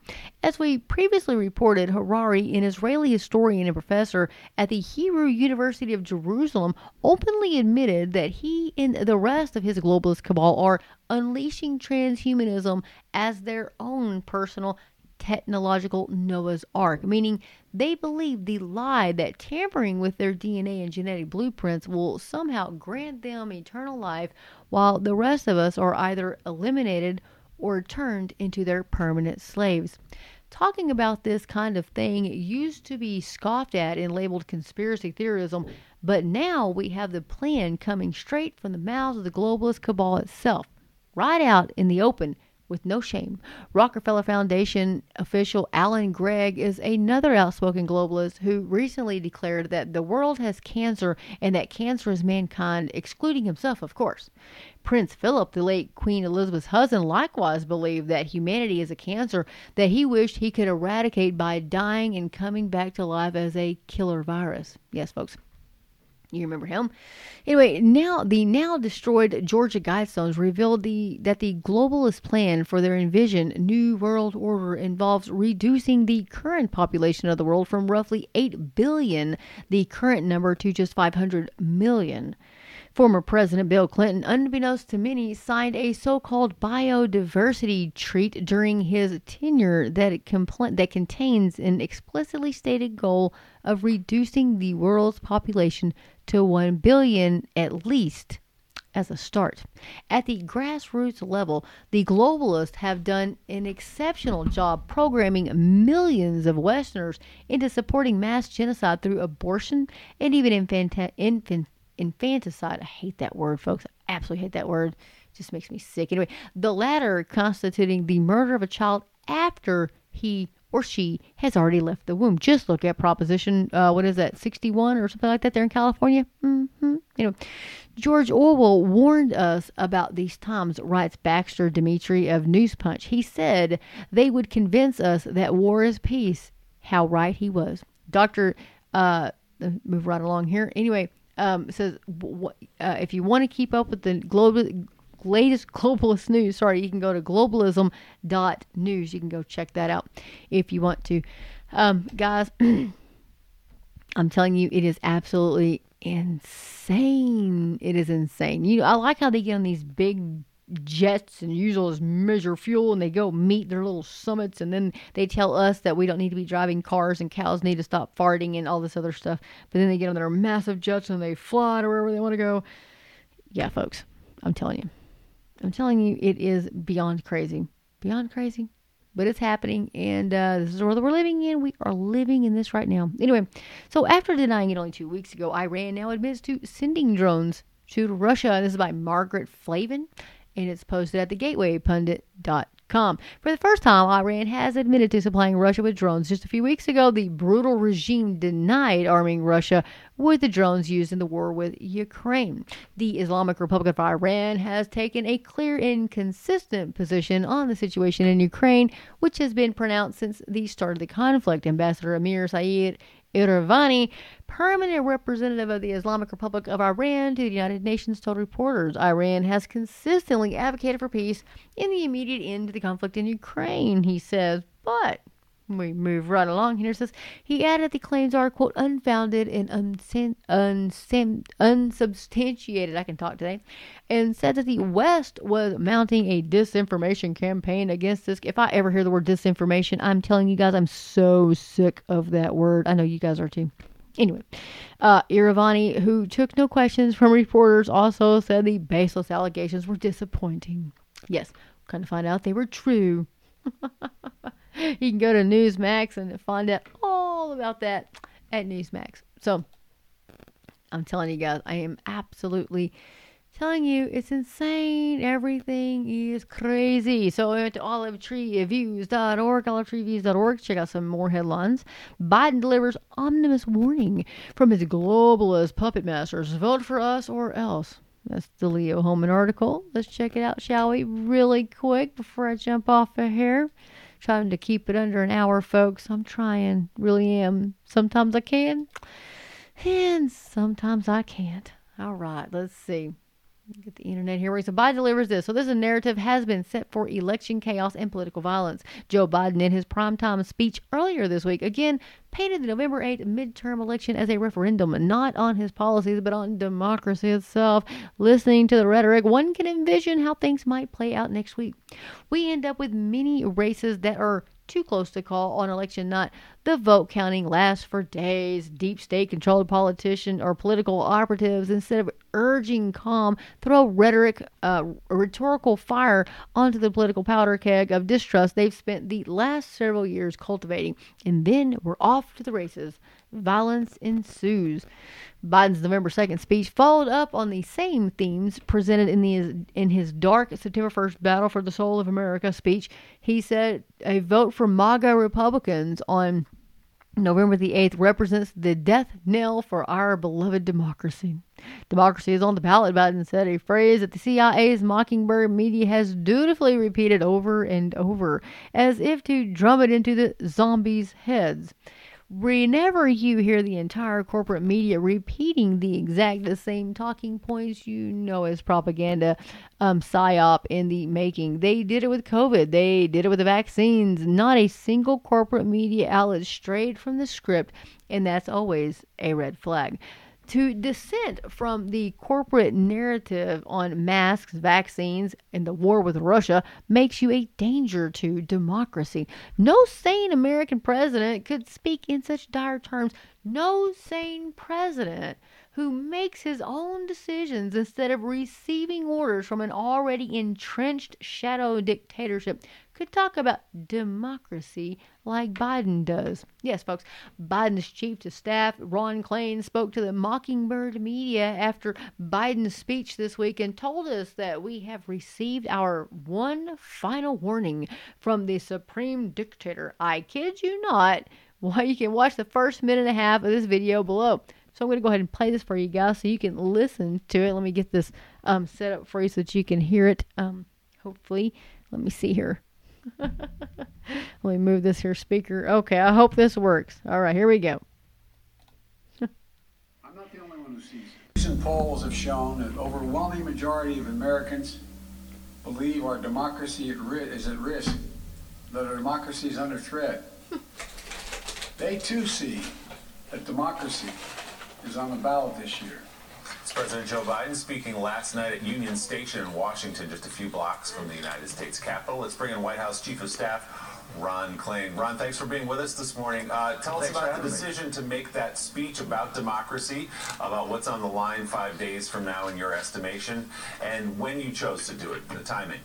S1: As we previously reported, Harari, an Israeli historian and professor at the Hebrew University of Jerusalem, openly admitted that he and the rest of his globalist cabal are unleashing transhumanism as their own personal technological Noah's Ark, meaning they believe the lie that tampering with their DNA and genetic blueprints will somehow grant them eternal life, while the rest of us are either eliminated or turned into their permanent slaves. Talking about this kind of thing used to be scoffed at and labeled conspiracy theorism, but now we have the plan coming straight from the mouths of the globalist cabal itself, right out in the open with no shame. Rockefeller Foundation official Alan Gregg is another outspoken globalist who recently declared that the world has cancer and that cancer is mankind, excluding himself, of course. Prince Philip, the late Queen Elizabeth's husband, likewise believed that humanity is a cancer that he wished he could eradicate by dying and coming back to life as a killer virus. Yes, folks. You remember him? Anyway, now the now destroyed Georgia Guidestones revealed the that the globalist plan for their envisioned new world order involves reducing the current population of the world from roughly 8 billion, the current number, to just 500 million. Former President Bill Clinton, unbeknownst to many, signed a so-called biodiversity treaty during his tenure that compl- that contains an explicitly stated goal of reducing the world's population to 1 billion at least as a start. At the grassroots level, the globalists have done an exceptional job programming millions of Westerners into supporting mass genocide through abortion and even infant- infant- infanticide. I hate that word, folks. I absolutely hate that word. It just makes me sick. Anyway, the latter constituting the murder of a child after he or she has already left the womb. Just look at Proposition, uh, what is that, 61 or something like that there in California? Mm-hmm. You know, George Orwell warned us about these times, writes Baxter Dmitry of Newspunch. He said they would convince us that war is peace. How right he was. Dr. Uh, move right along here. Anyway, um, says uh, if you want to keep up with the global latest globalist news, sorry, you can go to globalism.news. You can go check that out if you want to. Um, guys, I'm telling you, it is absolutely insane. It is insane. You know, I like how they get on these big jets and use all this measure fuel and they go meet their little summits and then they tell us that we don't need to be driving cars and cows need to stop farting and all this other stuff. But then they get on their massive jets and they fly to wherever they want to go. Yeah, folks, I'm telling you. I'm telling you, it is beyond crazy. Beyond crazy. But it's happening, and uh, this is the world that we're living in. We are living in this right now. Anyway, so after denying it only two weeks ago, Iran now admits to sending drones to Russia. This is by Margaret Flavin, and it's posted at thegatewaypundit.com. For the first time, Iran has admitted to supplying Russia with drones. Just a few weeks ago, the brutal regime denied arming Russia with the drones used in the war with Ukraine. The Islamic Republic of Iran has taken a clear and consistent position on the situation in Ukraine, which has been pronounced since the start of the conflict. Ambassador Amir Saeed Iravani, permanent representative of the Islamic Republic of Iran to the United Nations, told reporters Iran has consistently advocated for peace in the immediate end to the conflict in Ukraine, he says. But We move right along here. Says he added the claims are quote unfounded and unsubstantiated. I can talk today, and said that the West was mounting a disinformation campaign against this. If I ever hear the word disinformation, I'm telling you guys, I'm so sick of that word. I know you guys are too. Anyway, uh, Iravani, who took no questions from reporters, also said the baseless allegations were disappointing. Yes, kind of find out they were true. you can go to Newsmax and find out all about that at Newsmax. So I'm telling you guys, I am absolutely telling you it's insane. Everything is crazy. So I went to olivetreeviews.org, olivetreeviews.org. Check out some more headlines. Biden delivers ominous warning from his globalist puppet masters. Vote for us or else. That's the Leo Hohmann article. Let's check it out, shall we? Really quick before I jump off of here. Trying to keep it under an hour, folks. I'm trying. Really am. Sometimes I can, and sometimes I can't. All right, let's see. Get the internet here. So Biden delivers this. So this narrative has been set for election chaos and political violence. Joe Biden, in his primetime speech earlier this week, again painted the November 8th midterm election as a referendum, not on his policies, but on democracy itself. Listening to the rhetoric, one can envision how things might play out next week. We end up with many races that are too close to call on election night. The vote counting lasts for days. Deep state controlled politicians or political operatives, instead of urging calm, throw rhetoric, uh, rhetorical fire onto the political powder keg of distrust they've spent the last several years cultivating. And then we're off to the races. Violence ensues. Biden's November 2nd speech followed up on the same themes presented in the in his dark September 1st Battle for the Soul of America speech. He said a vote for MAGA Republicans on November the 8th represents the death knell for our beloved democracy. Democracy is on the ballot, Biden said, a phrase that the CIA's Mockingbird media has dutifully repeated over and over, as if to drum it into the zombies' heads whenever you hear the entire corporate media repeating the exact the same talking points, you know it's propaganda, um, psyop in the making. They did it with COVID. They did it with the vaccines. Not a single corporate media outlet strayed from the script, and that's always a red flag to dissent from the corporate narrative on masks, vaccines, and the war with Russia makes you a danger to democracy. No sane American president could speak in such dire terms. No sane president who makes his own decisions instead of receiving orders from an already entrenched shadow dictatorship could talk about democracy like Biden does. Yes, folks, Biden's chief of staff, Ron Klain, spoke to the Mockingbird media after Biden's speech this week and told us that we have received our one final warning from the supreme dictator. I kid you not. Well, you can watch the first minute and a half of this video below. So I'm going to go ahead and play this for you guys so you can listen to it. Let me get this um, set up for you so that you can hear it. Um, hopefully, let me see here. Let me move this here speaker. Okay, I hope this works. All right, here we go.
S2: I'm not the only one who sees it. Recent polls have shown that overwhelming majority of Americans believe our democracy is at risk, that our democracy is under threat. they too see that democracy is on the ballot this year.
S3: It's President Joe Biden speaking last night at Union Station in Washington, just a few blocks from the United States Capitol. Let's bring in White House Chief of Staff Ron Klain. Ron, thanks for being with us this morning. Uh, tell thanks us about the decision me. to make that speech about democracy, about what's on the line five days from now in your estimation, and when you chose to do it, the timing.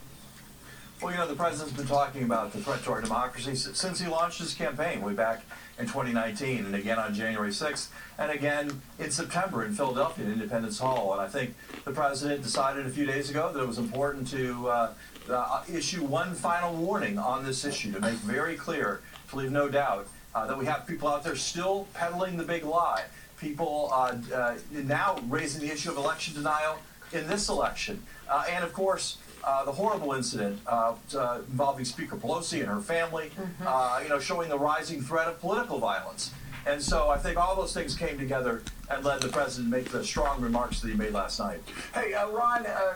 S4: Well, you know, the president's been talking about the threat to our democracy since he launched his campaign way back in 2019, and again on January 6th, and again in September in Philadelphia at Independence Hall. And I think the president decided a few days ago that it was important to uh, uh, issue one final warning on this issue to make very clear, to leave no doubt, uh, that we have people out there still peddling the big lie. People uh, uh, now raising the issue of election denial in this election. Uh, and of course, uh, the horrible incident uh, uh, involving Speaker Pelosi and her family, mm-hmm. Uh, you know, showing the rising threat of political violence. And so I think all those things came together and led the president to make the strong remarks that he made last night.
S2: Hey, uh, Ron, uh,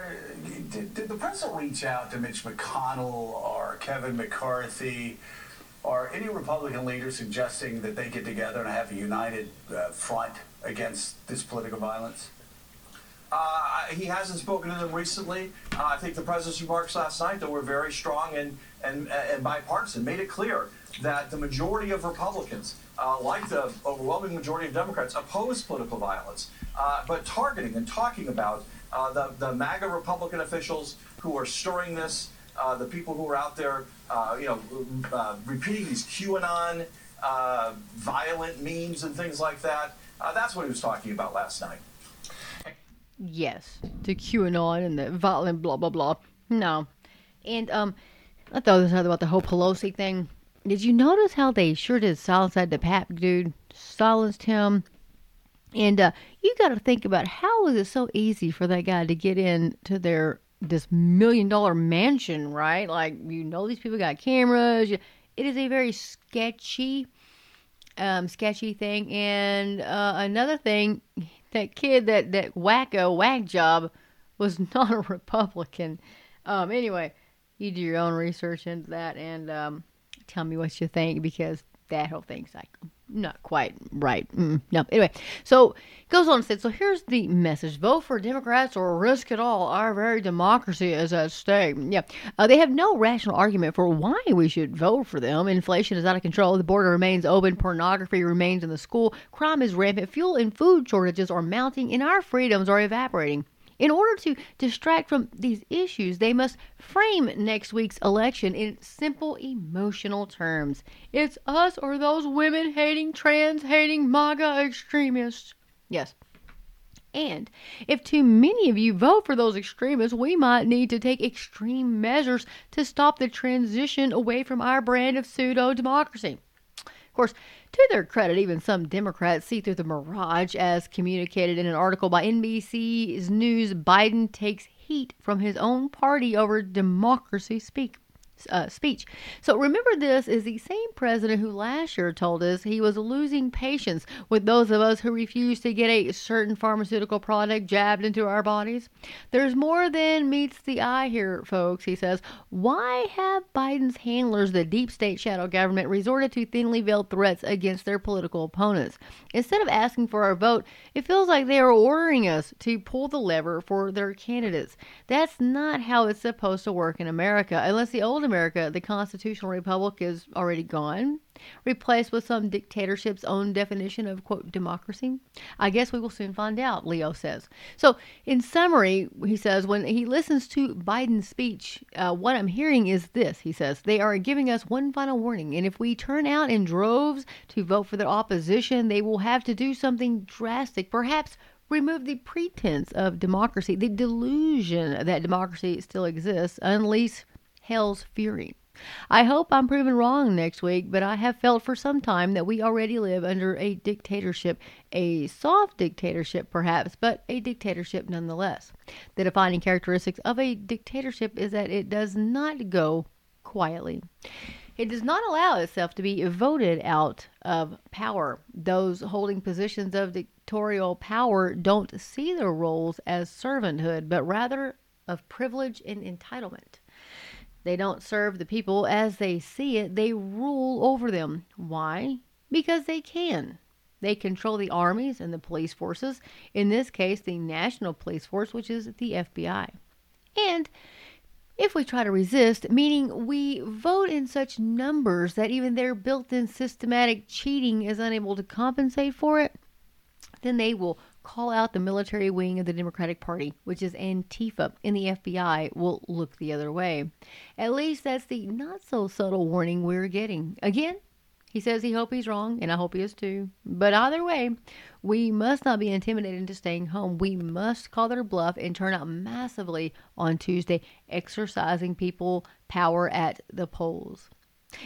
S2: did, did, the president reach out to Mitch McConnell or Kevin McCarthy?
S5: Are any Republican leaders suggesting that they get together and have a united uh, front against this political violence?
S4: Uh, he hasn't spoken to them recently. Uh, I think the president's remarks last night, though, were very strong and, and, and bipartisan, made it clear that the majority of Republicans, uh, like the overwhelming majority of Democrats, oppose political violence. Uh, but targeting and talking about uh, the, the MAGA Republican officials who are stirring this, the people who are out there, you know, repeating these QAnon violent memes and things like that. that's what he was talking about last night.
S1: Yes, to QAnon and the violent blah blah blah. No, and um, I thought this about the whole Pelosi thing. Did you notice how they sure did silence that Pap dude? Silenced him. And uh, you got to think about how is it so easy for that guy to get into their this million dollar mansion, right? Like you know these people got cameras. It is a very sketchy, um, sketchy thing. And uh, another thing, that kid, that that wacko whack job, was not a Republican. Um, anyway, you do your own research into that and um, tell me what you think because that whole thing's like not quite right. Mm, no, anyway, so goes on to say, so here's the message: vote for Democrats or risk it all. Our very democracy is at stake. Yeah, uh, they have no rational argument for why we should vote for them. Inflation is out of control. The border remains open. Pornography remains in the school. Crime is rampant. Fuel and food shortages are mounting, and our freedoms are evaporating. In order to distract from these issues, they must frame next week's election in simple emotional terms. It's us or those women hating, trans hating, MAGA extremists. Yes. And if too many of you vote for those extremists, we might need to take extreme measures to stop the transition away from our brand of pseudo democracy. Of course, to their credit, even some Democrats see through the mirage, as communicated in an article by NBC's News. Biden takes heat from his own party over democracy speak uh, speech. So remember, this is the same president who last year told us he was losing patience with those of us who refuse to get a certain pharmaceutical product jabbed into our bodies. There's more than meets the eye here, folks, he says. Why have Biden's handlers, the deep state shadow government, resorted to thinly veiled threats against their political opponents? Instead of asking for our vote, it feels like they are ordering us to pull the lever for their candidates. That's not how it's supposed to work in America, unless the old America, the constitutional republic, is already gone, replaced with some dictatorship's own definition of, quote, democracy? I guess we will soon find out, Leo says. So, in summary, he says, when he listens to Biden's speech, uh, what I'm hearing is this, he says, they are giving us one final warning, and if we turn out in droves to vote for the opposition, they will have to do something drastic, perhaps remove the pretense of democracy, the delusion that democracy still exists, unleash hell's fury. I hope I'm proven wrong next week, but I have felt for some time that we already live under a dictatorship, a soft dictatorship perhaps, but a dictatorship nonetheless. The defining characteristics of a dictatorship is that it does not go quietly. It does not allow itself to be voted out of power. Those holding positions of dictatorial power don't see their roles as servanthood, but rather of privilege and entitlement. They don't serve the people as they see it, they rule over them. Why? Because they can. They control the armies and the police forces, in this case, the National Police Force, which is the FBI. And if we try to resist, meaning we vote in such numbers that even their built in systematic cheating is unable to compensate for it, then they will call out the military wing of the Democratic Party, which is Antifa, and the FBI will look the other way. At least that's the not so subtle warning we're getting. Again, he says he hopes he's wrong, and I hope he is too. But either way, we must not be intimidated into staying home. We must call their bluff and turn out massively on Tuesday, exercising people power at the polls.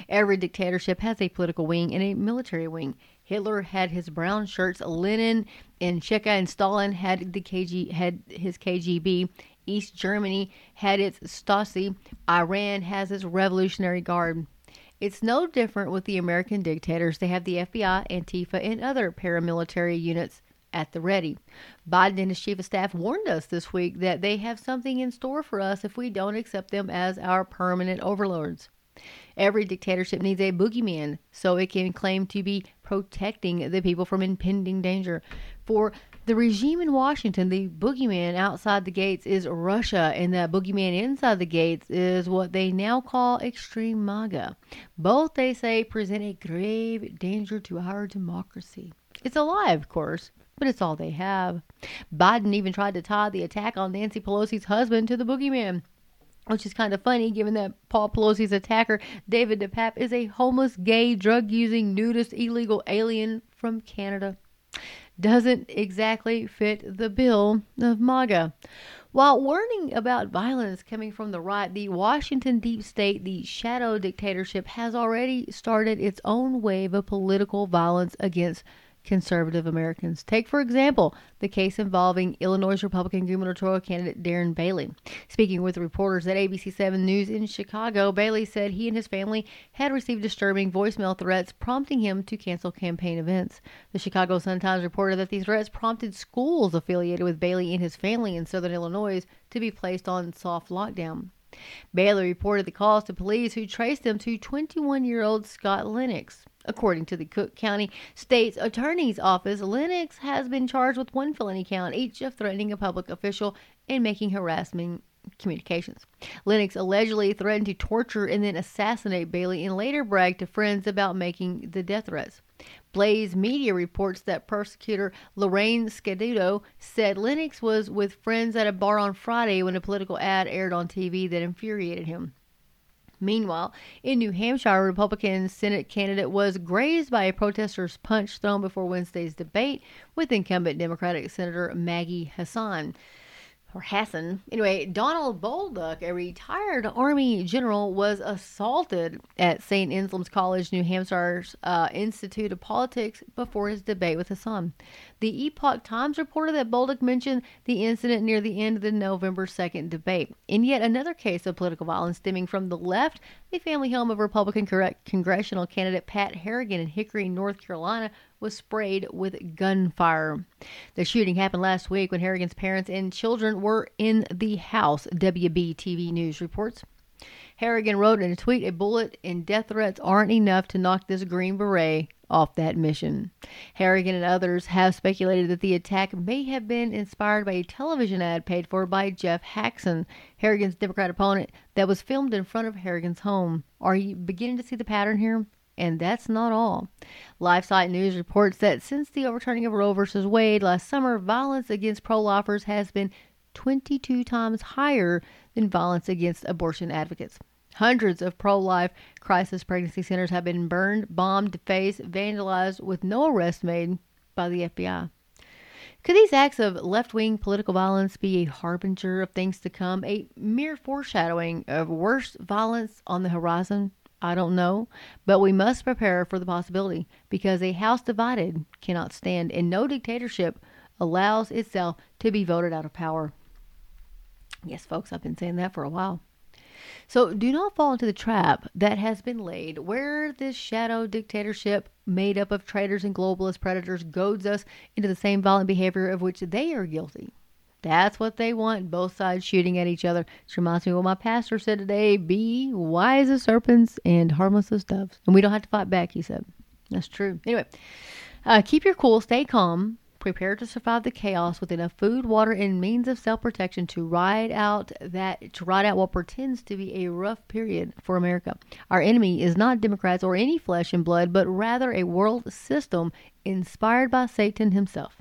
S1: Every dictatorship has a political wing and a military wing. Hitler had his brown shirts, Lenin and Cheka and Stalin had the KG had his KGB. East Germany had its Stasi. Iran has its Revolutionary Guard. It's no different with the American dictators. They have the FBI, Antifa, and other paramilitary units at the ready. Biden and his chief of staff warned us this week that they have something in store for us if we don't accept them as our permanent overlords. Every dictatorship needs a boogeyman so it can claim to be protecting the people from impending danger. For the regime in Washington, the boogeyman outside the gates is Russia, and the boogeyman inside the gates is what they now call extreme MAGA. Both, they say, present a grave danger to our democracy. It's a lie, of course, but it's all they have. Biden even tried to tie the attack on Nancy Pelosi's husband to the boogeyman which is kind of funny given that Paul Pelosi's attacker, David DePape, is a homeless, gay, drug using, nudist, illegal alien from Canada. Doesn't exactly fit the bill of MAGA. While warning about violence coming from the right, the Washington deep state, the shadow dictatorship, has already started its own wave of political violence against conservative Americans. Take, for example, the case involving Illinois Republican gubernatorial candidate Darren Bailey. Speaking with reporters at ABC 7 News in Chicago, Bailey said he and his family had received disturbing voicemail threats prompting him to cancel campaign events. The Chicago Sun-Times reported that these threats prompted schools affiliated with Bailey and his family in southern Illinois to be placed on soft lockdown. Bailey reported the calls to police who traced them to 21 year old Scott Lennox. According to the Cook County State's Attorney's Office, Lennox has been charged with one felony count, each of threatening a public official and making harassment communications. Lennox allegedly threatened to torture and then assassinate Bailey and later bragged to friends about making the death threats. Blaze Media reports that prosecutor Lorraine Scaduto said Lennox was with friends at a bar on Friday when a political ad aired on TV that infuriated him. Meanwhile, in New Hampshire, Republican Senate candidate was grazed by a protester's punch thrown before Wednesday's debate with incumbent Democratic Senator Maggie Hassan or Hassan. Anyway, Donald Bolduc, a retired Army general, was assaulted at St. Anselm's College, New Hampshire's uh, Institute of Politics before his debate with Hassan. The Epoch Times reported that Bolduc mentioned the incident near the end of the November 2nd debate. In yet another case of political violence stemming from the left, the family home of Republican congressional candidate Pat Harrigan in Hickory, North Carolina, was sprayed with gunfire. The shooting happened last week when Harrigan's parents and children were in the house, WBTV News reports. Harrigan wrote in a tweet, A bullet and death threats aren't enough to knock this Green Beret off that mission. Harrigan and others have speculated that the attack may have been inspired by a television ad paid for by Jeff Jackson, Harrigan's Democrat opponent, that was filmed in front of Harrigan's home. Are you beginning to see the pattern here? And that's not all. LifeSite News reports that since the overturning of Roe v. Wade last summer, violence against pro lifers has been 22 times higher than violence against abortion advocates. Hundreds of pro life crisis pregnancy centers have been burned, bombed, defaced, vandalized, with no arrest made by the FBI. Could these acts of left wing political violence be a harbinger of things to come, a mere foreshadowing of worse violence on the horizon? I don't know, but we must prepare for the possibility because a house divided cannot stand, and no dictatorship allows itself to be voted out of power. Yes, folks, I've been saying that for a while. So do not fall into the trap that has been laid where this shadow dictatorship made up of traitors and globalist predators goads us into the same violent behavior of which they are guilty. That's what they want, both sides shooting at each other. Which reminds me of what my pastor said today be wise as serpents and harmless as doves. And we don't have to fight back, he said. That's true. Anyway, uh, keep your cool, stay calm, prepare to survive the chaos with enough food, water, and means of self-protection to ride out that to ride out what pretends to be a rough period for America. Our enemy is not Democrats or any flesh and blood, but rather a world system inspired by Satan himself.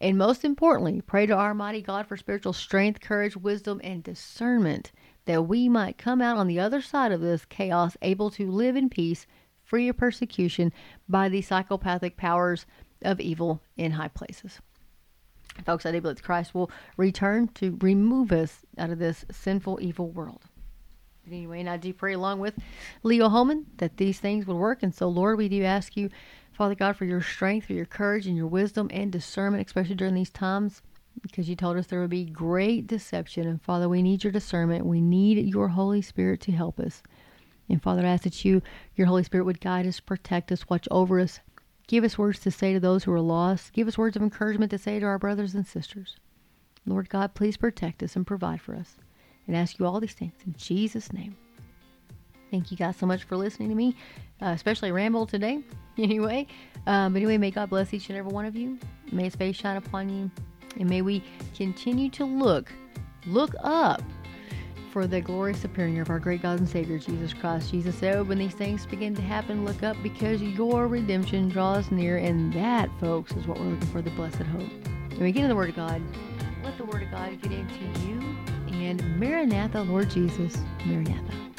S1: And most importantly, pray to our mighty God for spiritual strength, courage, wisdom, and discernment that we might come out on the other side of this chaos able to live in peace, free of persecution by the psychopathic powers of evil in high places. Folks, I do believe Christ will return to remove us out of this sinful, evil world. But anyway, and I do pray along with Leo Hohmann that these things would work. And so, Lord, we do ask you Father God, for your strength, for your courage, and your wisdom and discernment, especially during these times, because you told us there would be great deception. And Father, we need your discernment. We need your Holy Spirit to help us. And Father, I ask that you, your Holy Spirit, would guide us, protect us, watch over us, give us words to say to those who are lost, give us words of encouragement to say to our brothers and sisters. Lord God, please protect us and provide for us. And ask you all these things in Jesus' name. Thank you guys so much for listening to me, uh, especially ramble today. Anyway, um, anyway, may God bless each and every one of you. May His face shine upon you, and may we continue to look, look up for the glorious appearing of our great God and Savior Jesus Christ. Jesus said, oh, when these things begin to happen, look up because your redemption draws near, and that, folks, is what we're looking for—the blessed hope. And we get in the Word of God. Let the Word of God get into you. And Maranatha, Lord Jesus, Maranatha.